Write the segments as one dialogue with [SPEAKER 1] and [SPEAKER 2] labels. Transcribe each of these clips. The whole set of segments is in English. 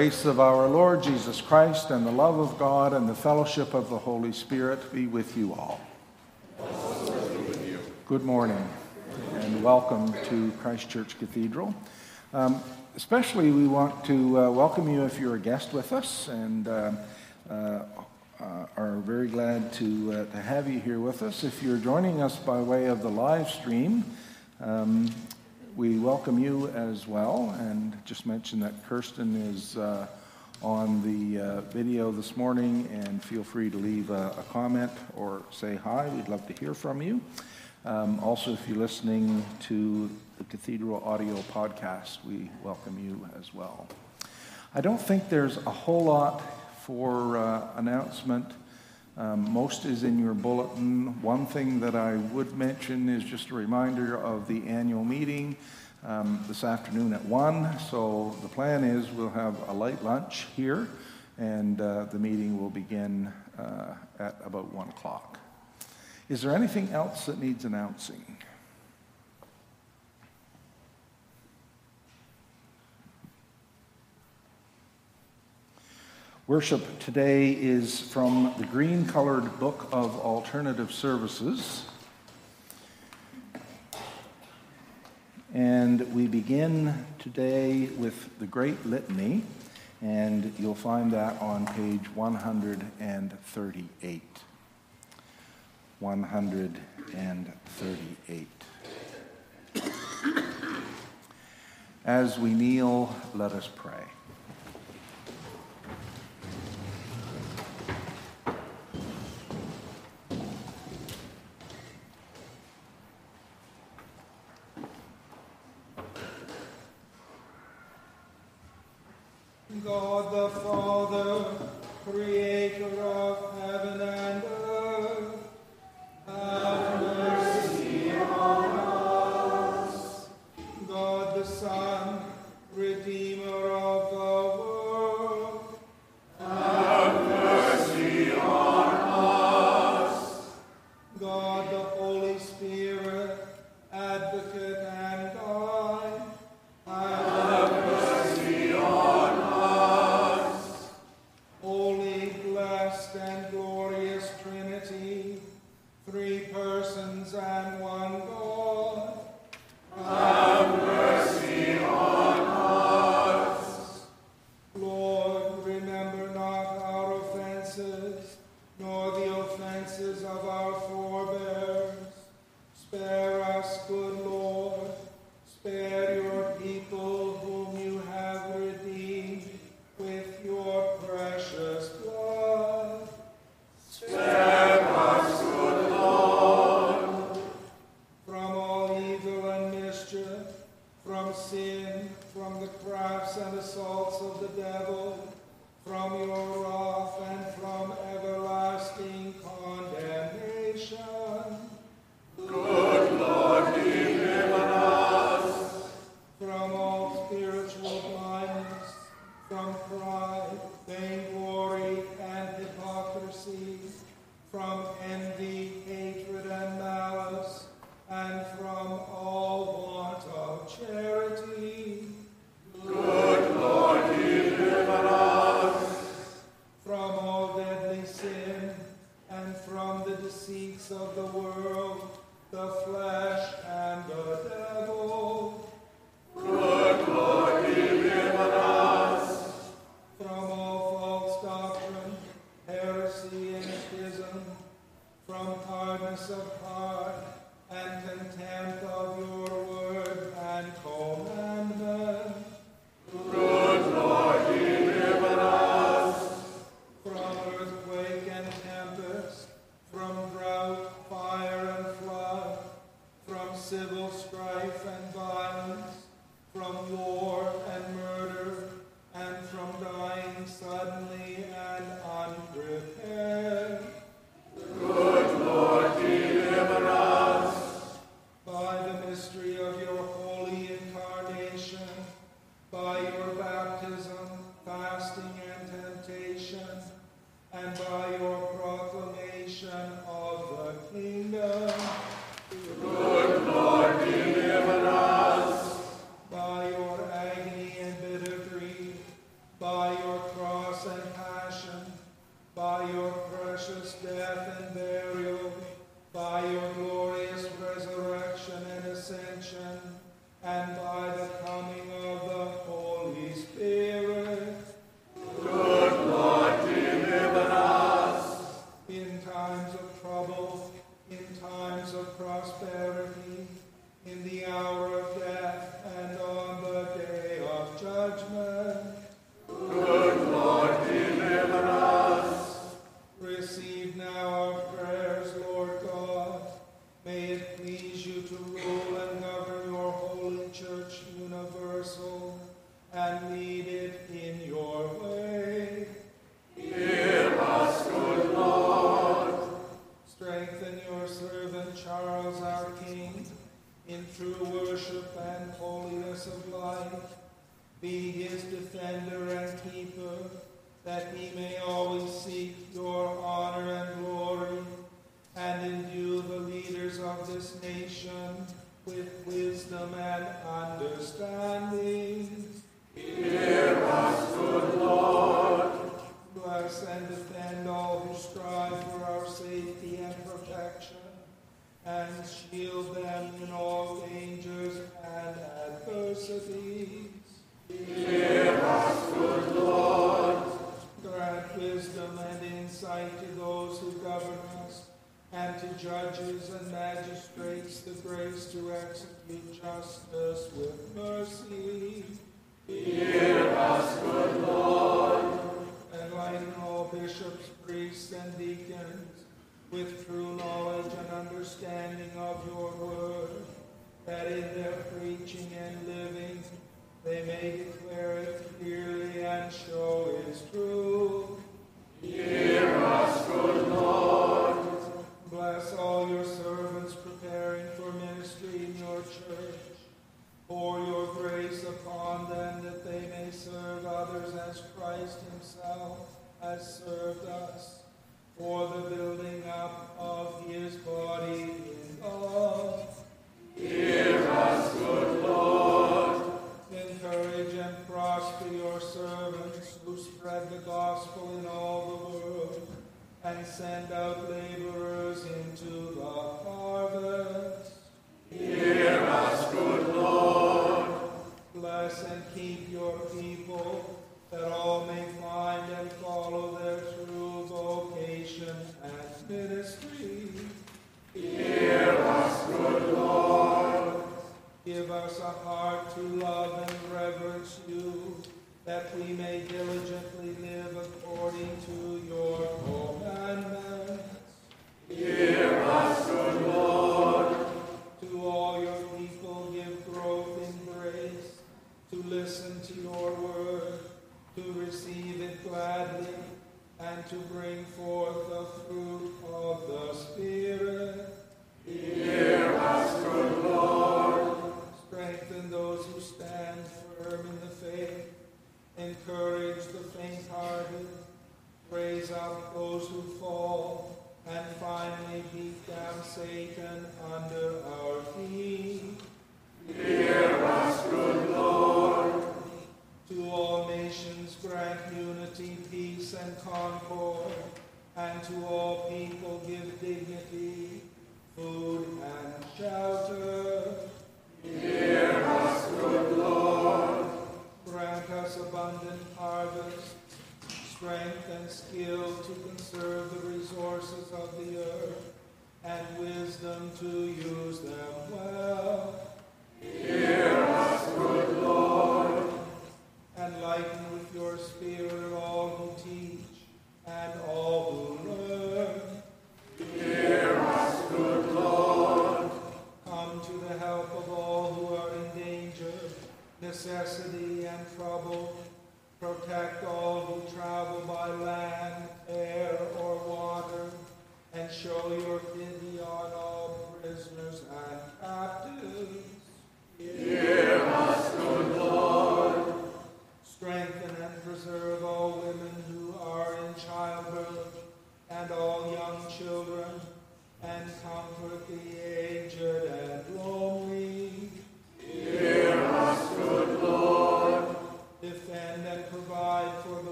[SPEAKER 1] grace of our Lord Jesus Christ and the love of God and the fellowship of the Holy Spirit be with you all. Good morning and welcome to Christ Church Cathedral. Um, especially, we want to uh, welcome you if you're a guest with us and uh, uh, are very glad to, uh, to have you here with us. If you're joining us by way of the live stream, um, we welcome you as well, and just mention that Kirsten is uh, on the uh, video this morning, and feel free to leave a, a, comment or say hi. We'd love to hear from you. Um, also, if you're listening to the Cathedral Audio podcast, we welcome you as well. I don't think there's a whole lot for uh, announcement. Um, most is in your bulletin. One thing that I would mention is just a reminder of the annual meeting um, this afternoon at 1. So the plan is we'll have a light lunch here, and uh, the meeting will begin uh, at about 1 o'clock. Is there anything else that needs announcing? Worship today is from the green colored book of alternative services. And we begin today with the Great Litany, and you'll find that on page 138. 138. As we kneel, let us pray.
[SPEAKER 2] Deceits of the world, the flesh, and the devil. Good Lord, with us. From all false doctrine, heresy, and schism, from hardness of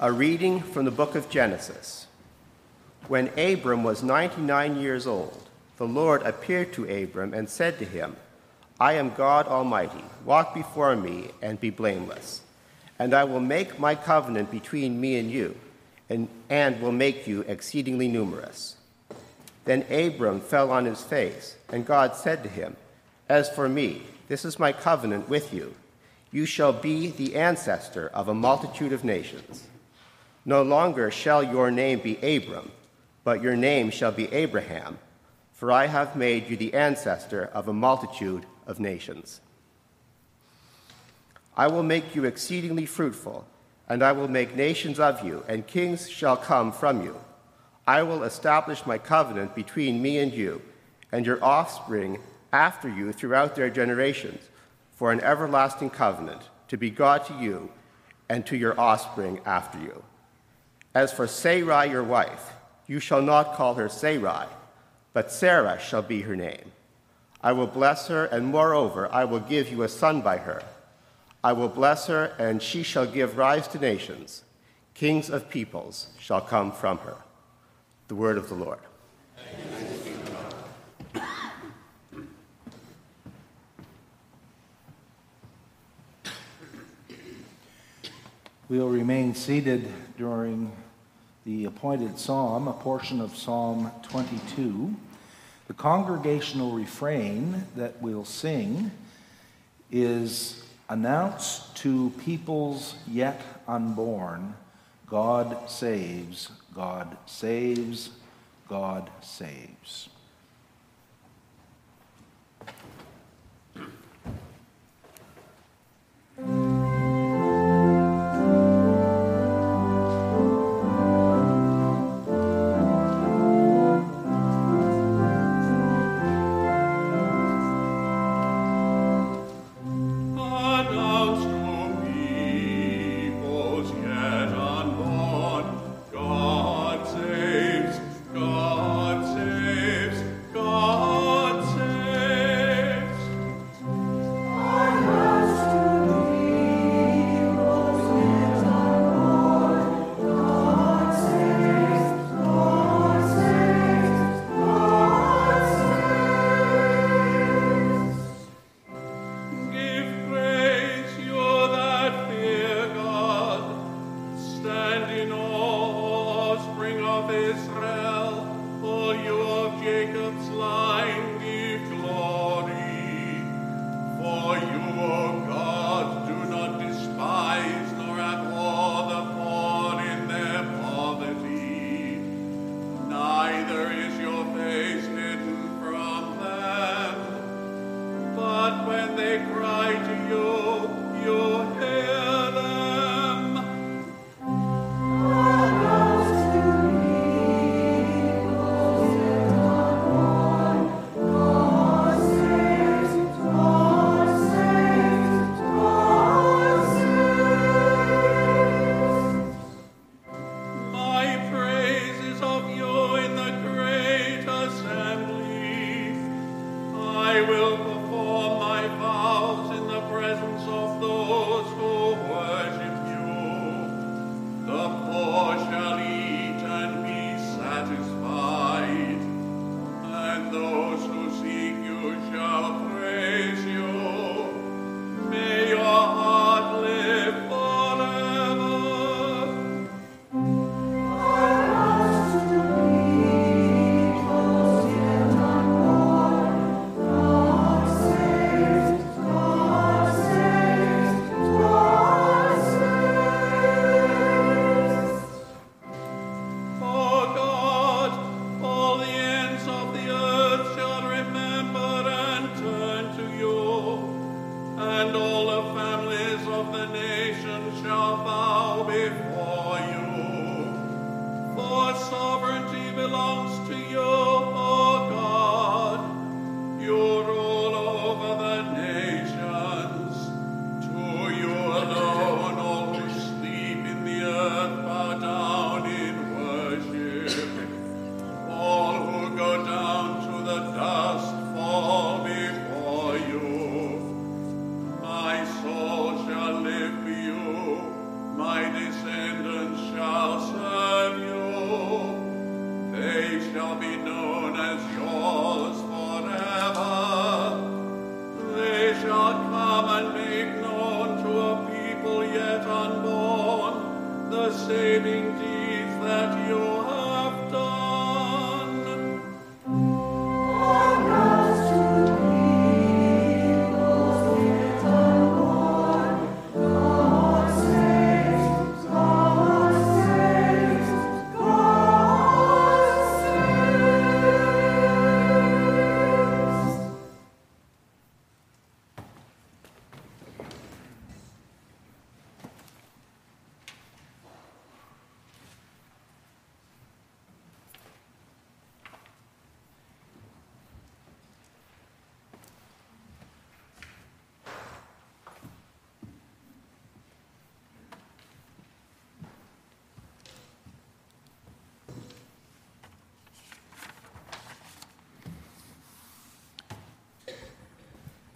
[SPEAKER 3] A reading from the book of Genesis. When Abram was 99 years old, the Lord appeared to Abram and said to him, I am God Almighty. Walk before me and be blameless. And I will make my covenant between me and you, and, and will make you exceedingly numerous. Then Abram fell on his face, and God said to him, As for me, this is my covenant with you. You shall be the ancestor of a multitude of nations. No longer shall your name be Abram, but your name shall be Abraham, for I have made you the ancestor of a multitude of nations. I will make you exceedingly fruitful, and I will make nations of you, and kings shall come from you. I will establish my covenant between me and you, and your offspring after you throughout their generations, for an everlasting covenant, to be God to you and to your offspring after you. As for Sarai your wife, you shall not call her Sarai, but Sarah shall be her name. I will bless her, and moreover, I will give you a son by her. I will bless her, and she shall give rise to nations. Kings of peoples shall come from her. The word of the Lord.
[SPEAKER 1] We'll remain seated during the appointed psalm, a portion of Psalm 22. The congregational refrain that we'll sing is Announce to peoples yet unborn, God saves,
[SPEAKER 4] God saves, God saves.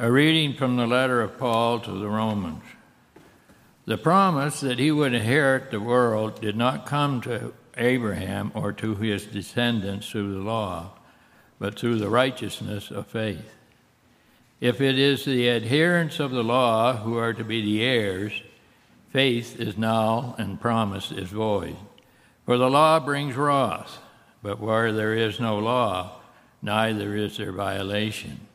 [SPEAKER 5] A reading from the letter of Paul to the Romans. The promise that he would inherit the world did not come to Abraham or to his descendants through the law, but through the righteousness of faith. If it is the adherents of the law who are to be the heirs, faith is null and promise is void. For the law brings wrath, but where there is no law, neither is there violation.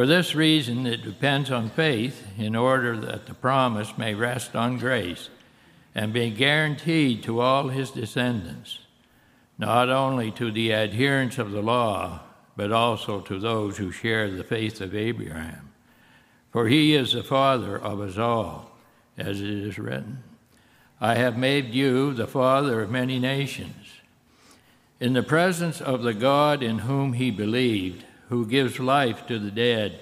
[SPEAKER 5] For this reason, it depends on faith in order that the promise may rest on grace and be guaranteed to all his descendants, not only to the adherents of the law, but also to those who share the faith of Abraham. For he is the father of us all, as it is written I have made you the father of many nations. In the presence of the God in whom he believed, who gives life to the dead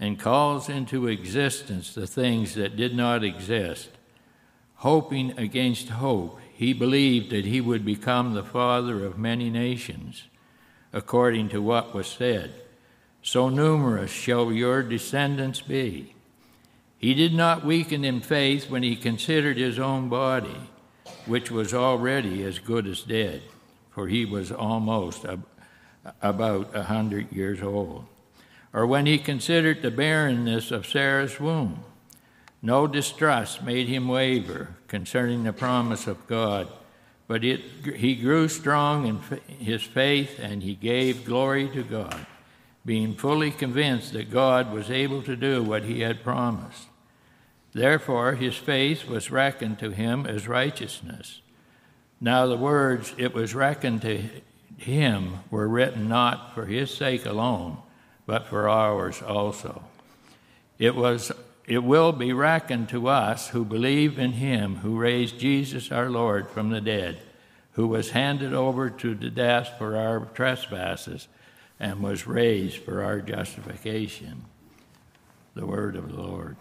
[SPEAKER 5] and calls into existence the things that did not exist. Hoping against hope, he believed that he would become the father of many nations, according to what was said. So numerous shall your descendants be. He did not weaken in faith when he considered his own body, which was already as good as dead, for he was almost about a hundred years old, or when he considered the barrenness of Sarah's womb. No distrust made him waver concerning the promise of God, but it, he grew strong in his faith and he gave glory to God, being fully convinced that God was able to do what he had promised. Therefore, his faith was reckoned to him as righteousness. Now, the words, it was reckoned to him were written not for his sake alone, but for ours also. It was it will be reckoned to us who believe in him who raised Jesus our Lord from the dead, who was handed over to the death for our trespasses and was raised for our justification. The word of the Lord.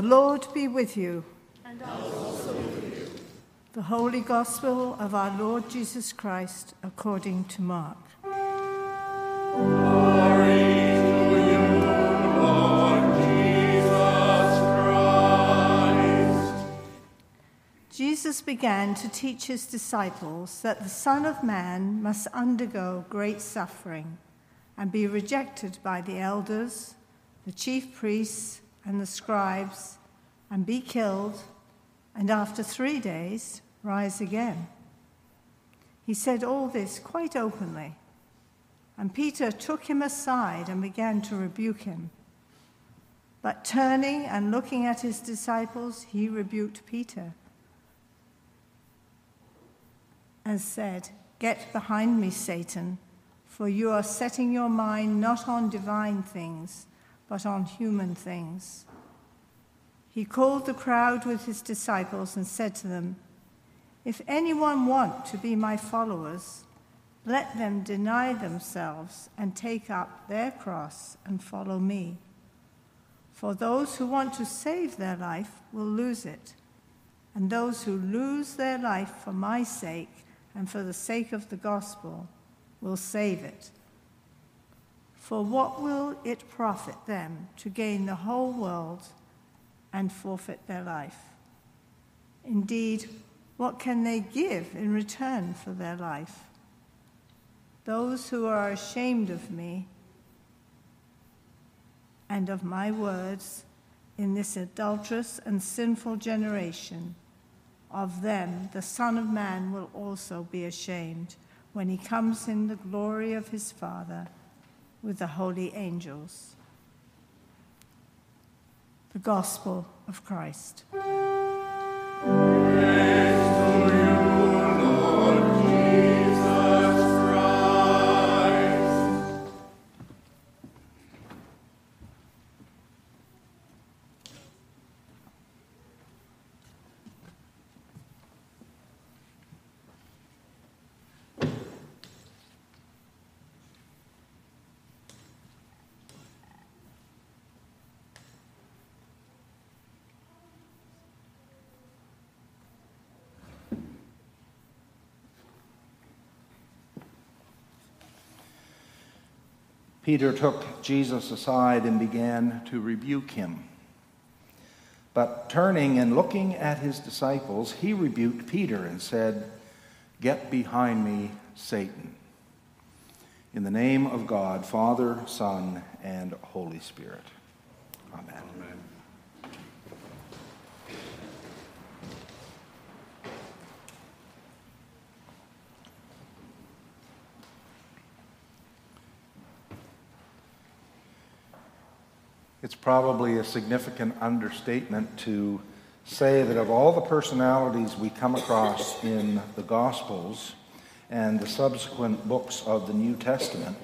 [SPEAKER 6] The Lord be with you. And also with you. The Holy Gospel of our Lord Jesus Christ according to Mark. Jesus began to teach his disciples that the Son of Man must undergo great suffering and be rejected by the elders, the chief priests, and the scribes, and be killed, and after three days rise again. He said all this quite openly, and Peter took him aside and began to rebuke him. But turning and looking at his disciples, he rebuked Peter and said, Get behind me, Satan, for you are setting your mind not on divine things, but on human things. He called the crowd with his disciples and said to them, If anyone want to be my followers, let them deny themselves and take up their cross and follow me. For those who want to save their life will lose it, and those who lose their life for my sake and for the sake of the gospel will save it. For what will it profit them to gain the whole world and forfeit their life? Indeed, what can they give in return for their life? Those who are ashamed of me and of my words in this adulterous and sinful generation, of them the Son of Man will also be ashamed when he comes in the glory of his Father with the holy angels. The Gospel of Christ.
[SPEAKER 1] Peter took Jesus aside and began to rebuke him. But turning and looking at his disciples, he rebuked Peter and said, Get behind me, Satan. In the name of God, Father, Son, and Holy Spirit. Amen. Amen. It's probably a significant understatement to say that of all the personalities we come across in the Gospels and the subsequent books of the New Testament,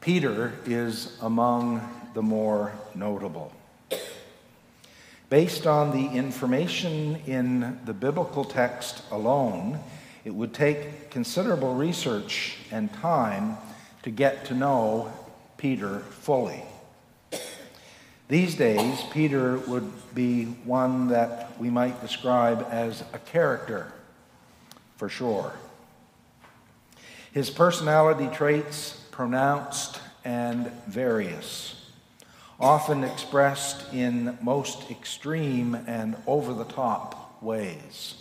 [SPEAKER 1] Peter is among the more notable. Based on the information in the biblical text alone, it would take considerable research and time to get to know Peter fully. These days, Peter would be one that we might describe as a character, for sure. His personality traits pronounced and various, often expressed in most extreme and over the top ways.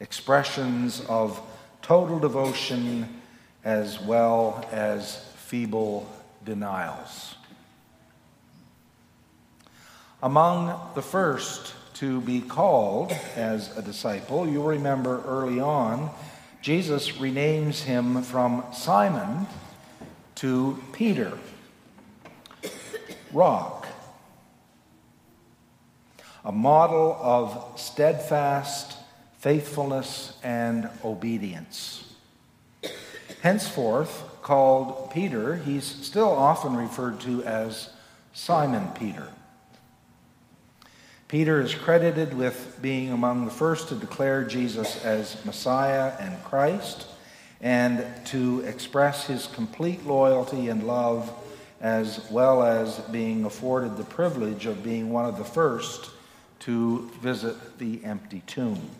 [SPEAKER 1] Expressions of total devotion as well as feeble denials. Among the first to be called as a disciple, you'll remember early on, Jesus renames him from Simon to Peter, rock, a model of steadfast faithfulness and obedience. Henceforth, called Peter, he's still often referred to as Simon Peter. Peter is credited with being among the first to declare Jesus as Messiah and Christ and to express his complete loyalty and love as well as being afforded the privilege of being one of the first to visit the empty tomb.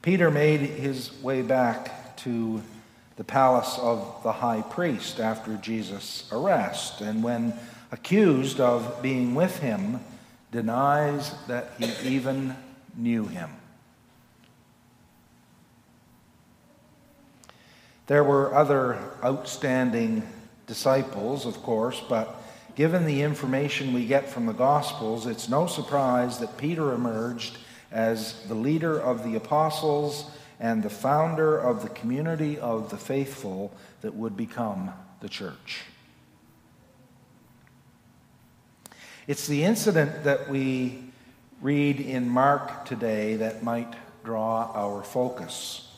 [SPEAKER 1] Peter made his way back to the palace of the high priest after Jesus' arrest, and when accused of being with him, denies that he even knew him. There were other outstanding disciples, of course, but given the information we get from the Gospels, it's no surprise that Peter emerged as the leader of the apostles and the founder of the community of the faithful that would become the church. It's the incident that we read in Mark today that might draw our focus.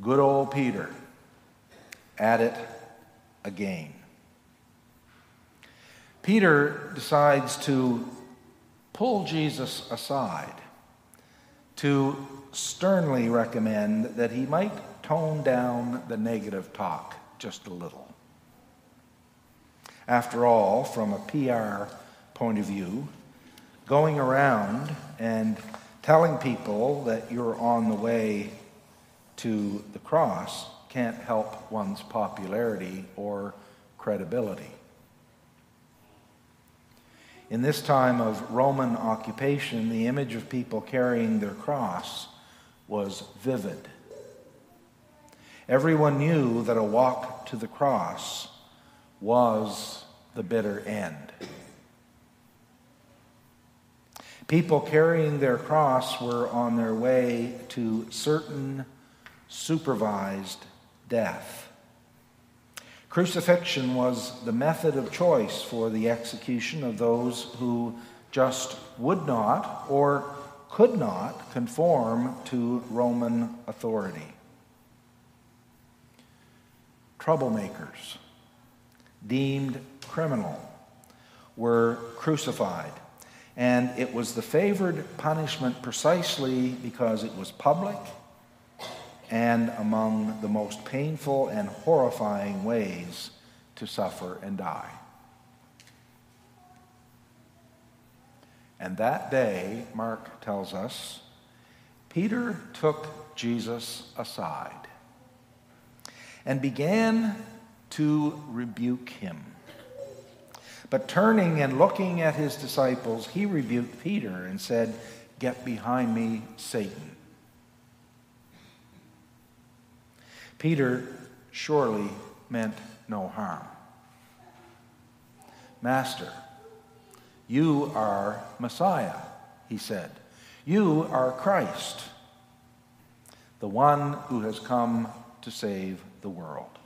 [SPEAKER 1] Good old Peter at it again. Peter decides to pull Jesus aside to sternly recommend that he might tone down the negative talk just a little. After all, from a PR point of view, going around and telling people that you're on the way to the cross can't help one's popularity or credibility. In this time of Roman occupation, the image of people carrying their cross was vivid. Everyone knew that a walk to the cross was the bitter end. People carrying their cross were on their way to certain supervised death. Crucifixion was the method of choice for the execution of those who just would not or could not conform to Roman authority. Troublemakers, deemed criminal, were crucified. And it was the favored punishment precisely because it was public and among the most painful and horrifying ways to suffer and die. And that day, Mark tells us, Peter took Jesus aside and began to rebuke him. But turning and looking at his disciples, he rebuked Peter and said, Get behind me, Satan. Peter surely meant no harm. Master, you are Messiah, he said. You are Christ, the one who has come to save the world.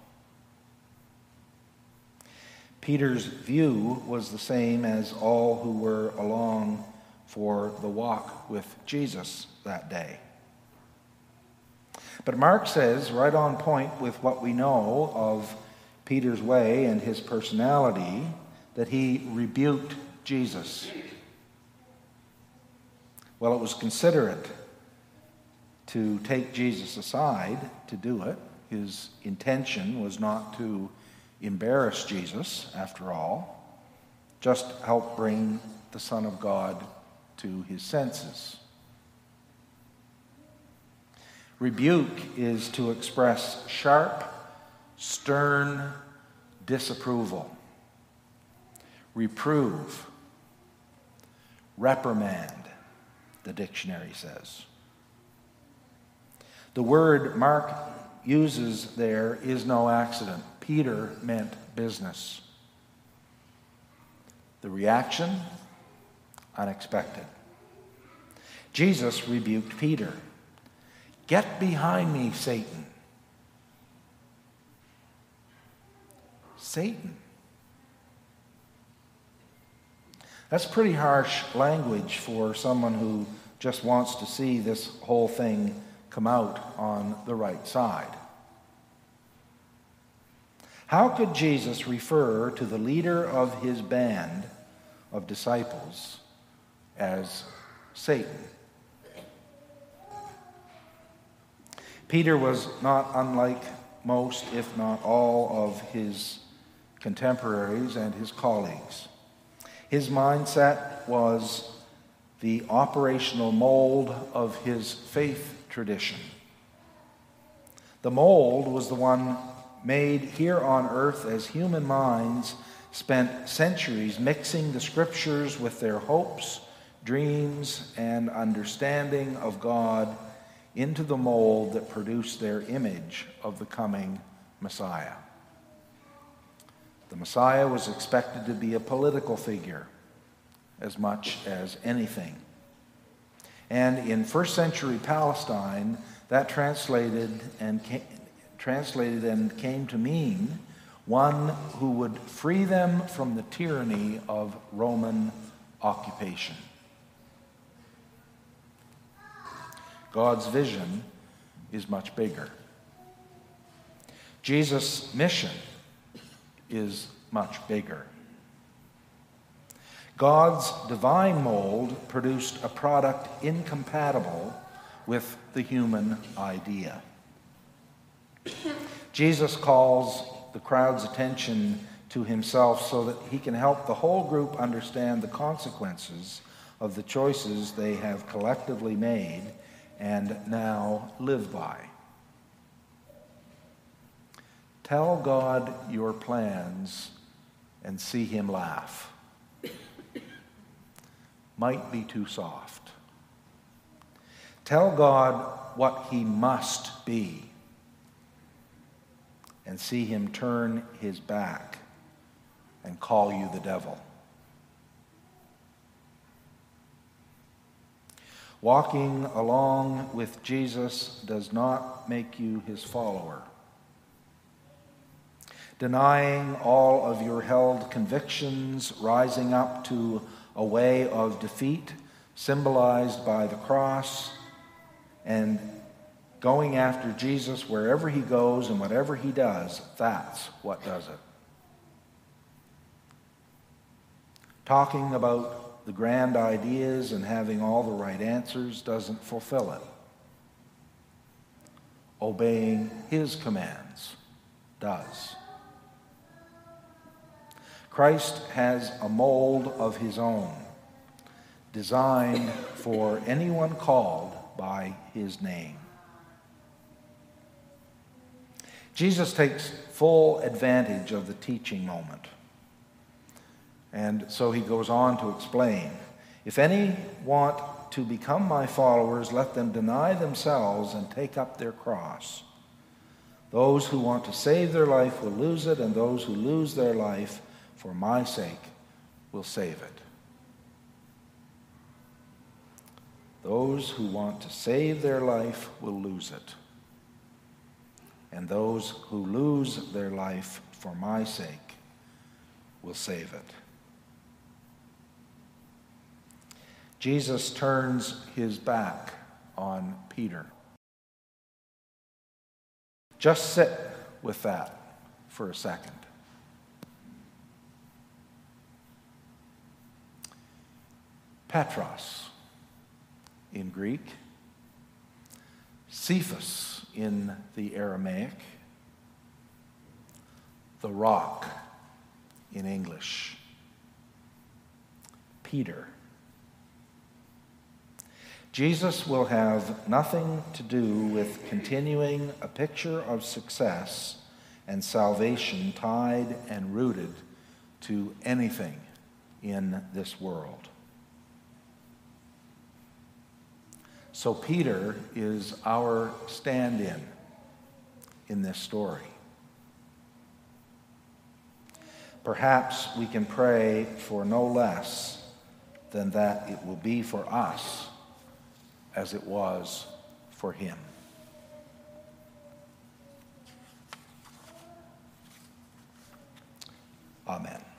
[SPEAKER 1] Peter's view was the same as all who were along for the walk with Jesus that day. But Mark says, right on point with what we know of Peter's way and his personality, that he rebuked Jesus. Well, it was considerate to take Jesus aside to do it. His intention was not to embarrass Jesus, after all, just help bring the Son of God to his senses. Rebuke is to express sharp, stern disapproval, reprove, reprimand, the dictionary says. The word Mark uses there is no accident. Peter meant business. The reaction, unexpected. Jesus rebuked Peter. Get behind me, Satan. Satan. That's pretty harsh language for someone who just wants to see this whole thing come out on the right side. How could Jesus refer to the leader of his band of disciples as Satan? Peter was not unlike most, if not all, of his contemporaries and his colleagues. His mindset was the operational mold of his faith tradition. The mold was the one made here on earth as human minds spent centuries mixing the scriptures with their hopes, dreams, and understanding of God into the mold that produced their image of the coming Messiah. The Messiah was expected to be a political figure as much as anything. And in first century Palestine, that translated and came, translated and came to mean one who would free them from the tyranny of Roman occupation. God's vision is much bigger. Jesus' mission is much bigger. God's divine mold produced a product incompatible with the human idea. Jesus calls the crowd's attention to himself so that he can help the whole group understand the consequences of the choices they have collectively made and now live by. Tell God your plans and see him laugh. Might be too soft. Tell God what he must be and see him turn his back and call you the devil. Walking along with Jesus does not make you his follower. Denying all of your held convictions, rising up to a way of defeat symbolized by the cross, and going after Jesus wherever he goes and whatever he does, that's what does it. Talking about the grand ideas and having all the right answers doesn't fulfill it. Obeying his commands does. Christ has a mold of his own, designed for anyone called by his name. Jesus takes full advantage of the teaching moment. And so he goes on to explain If any want to become my followers, let them deny themselves and take up their cross. Those who want to save their life will lose it, and those who lose their life for my sake will save it. Those who want to save their life will lose it, and those who lose their life for my sake will save it. Jesus turns his back on Peter. Just sit with that for a second. Petros in Greek, Cephas in the Aramaic, the rock in English, Peter Jesus will have nothing to do with continuing a picture of success and salvation tied and rooted to anything in this world. So, Peter is our stand in in this story. Perhaps we can pray for no less than that it will be for us as it was for him. Amen.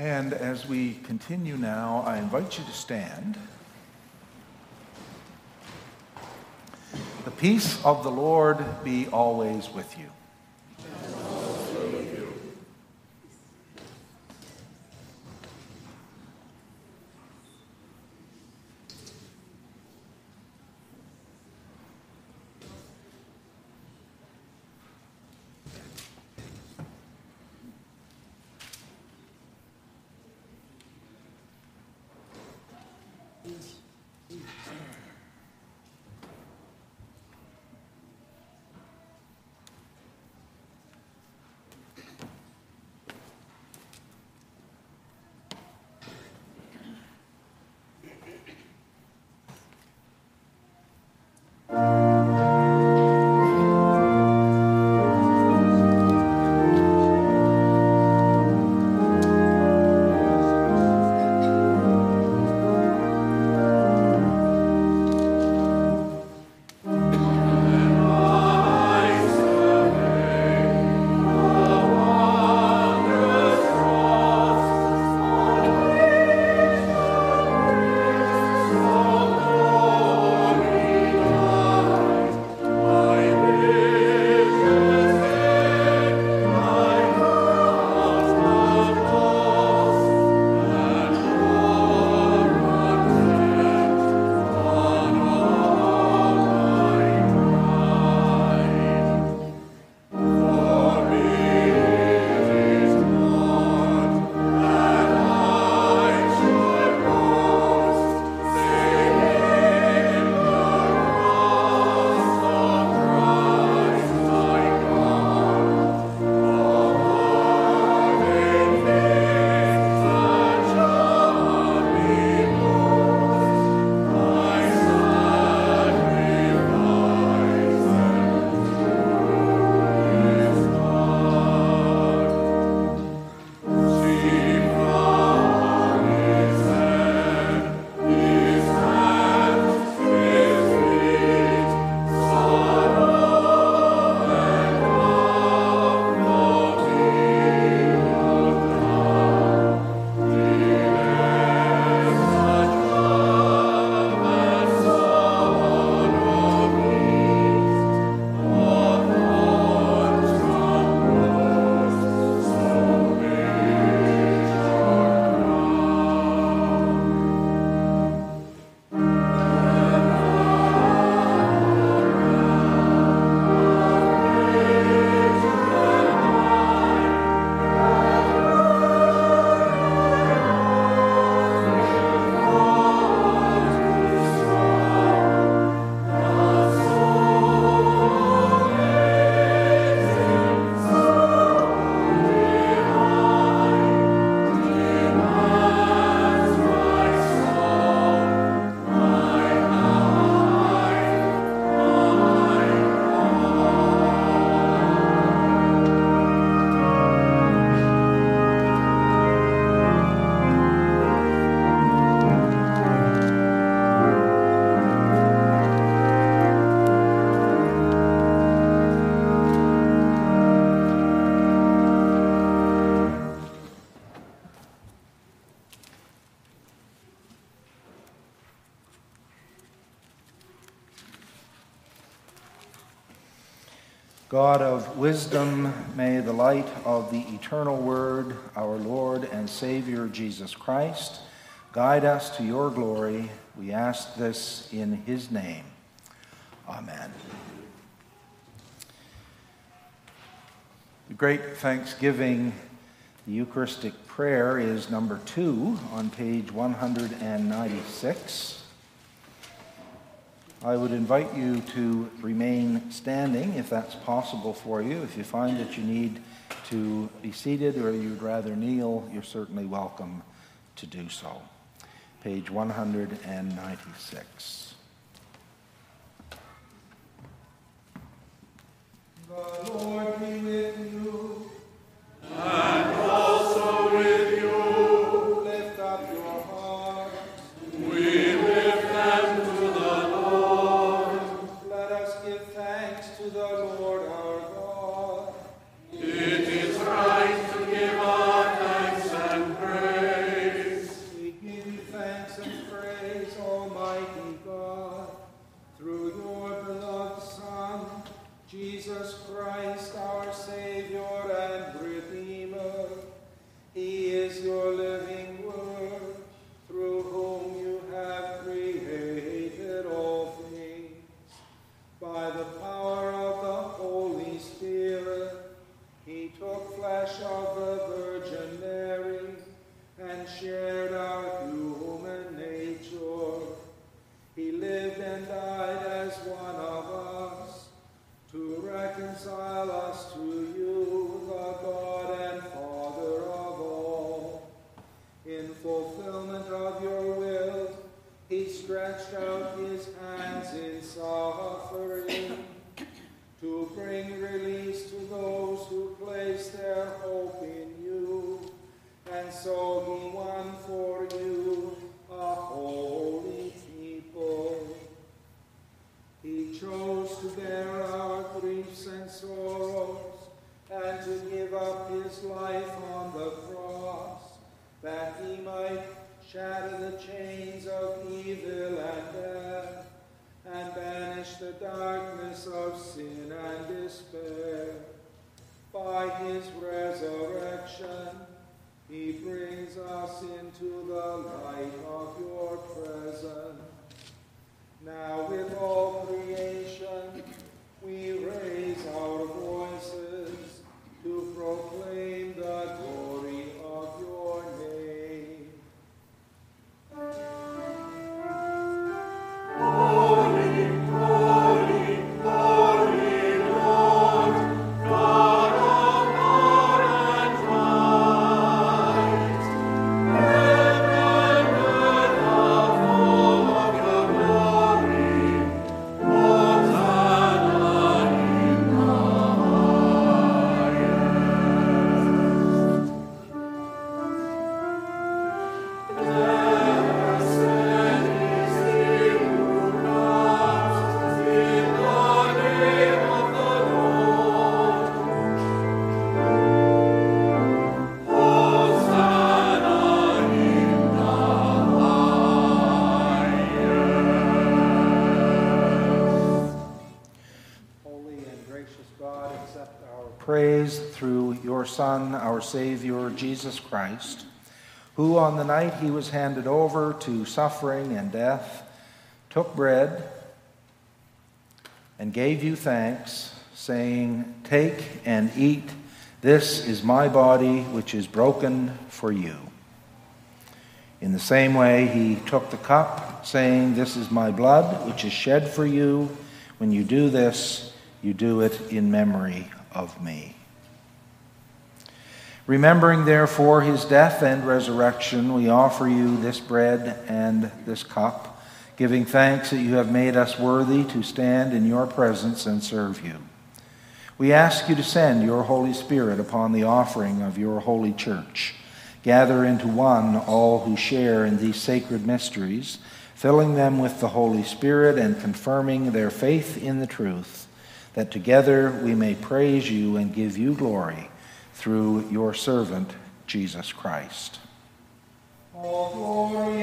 [SPEAKER 4] And as we continue now, I invite you to stand. The peace of the Lord be always with you. God of wisdom, may the light of the eternal Word, our Lord and Savior Jesus Christ, guide us to your glory. We ask this in his name. Amen. The great thanksgiving, the Eucharistic prayer, is number two on page 196. I would invite you to remain standing if that's possible for you. If you find that you need to be seated or you'd rather kneel, you're certainly welcome to do so. Page 196.
[SPEAKER 7] The Lord be with you.
[SPEAKER 2] And also with banish the darkness of sin and despair. By his resurrection, he brings us into the light of your presence. Now with all creation, we raise our voices to proclaim our
[SPEAKER 1] Savior, Jesus Christ, who on the night he was handed over to suffering and death took bread and gave you thanks, saying, Take and eat. This is my body, which is broken for you. In the same way, he took the cup, saying, This is my blood, which is shed for you. When you do this, you do it in memory of me. Remembering, therefore, his death and resurrection, we offer you this bread and this cup, giving thanks that you have made us worthy to stand in your presence and serve you. We ask you to send your Holy Spirit upon the offering of your holy church. Gather into one all who share in these sacred mysteries, filling them with the Holy Spirit and confirming their faith in the truth, that together we may praise you and give you glory through your servant, Jesus Christ.
[SPEAKER 2] All glory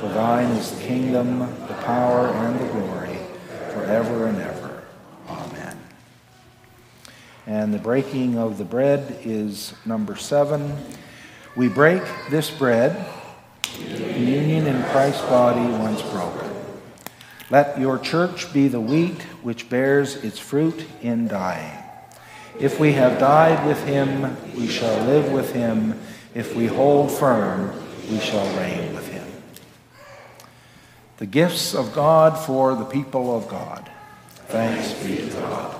[SPEAKER 1] For thine is the kingdom, the power, and the glory, forever and ever. Amen. And the breaking of the bread is number seven. We break this bread, communion in Christ's body once broken. Let your church be the wheat which bears its fruit in dying. If we have died with him, we shall live with him. If we hold firm, we shall reign. The gifts of God for the people of God. Thanks be to God.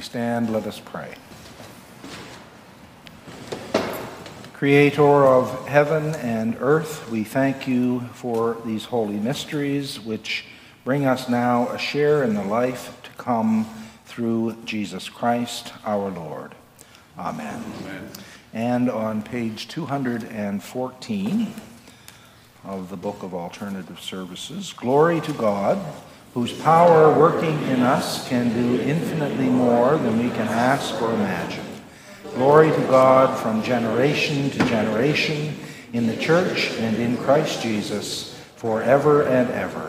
[SPEAKER 1] We stand, let us pray. Creator of heaven and earth, we thank you for these holy mysteries which bring us now a share in the life to come through Jesus Christ our Lord. Amen. Amen. And on page 214 of the Book of Alternative Services, Glory to God, whose power working in us can do infinitely more than we can ask or imagine. Glory to God from generation to generation in the church and in Christ Jesus forever and ever.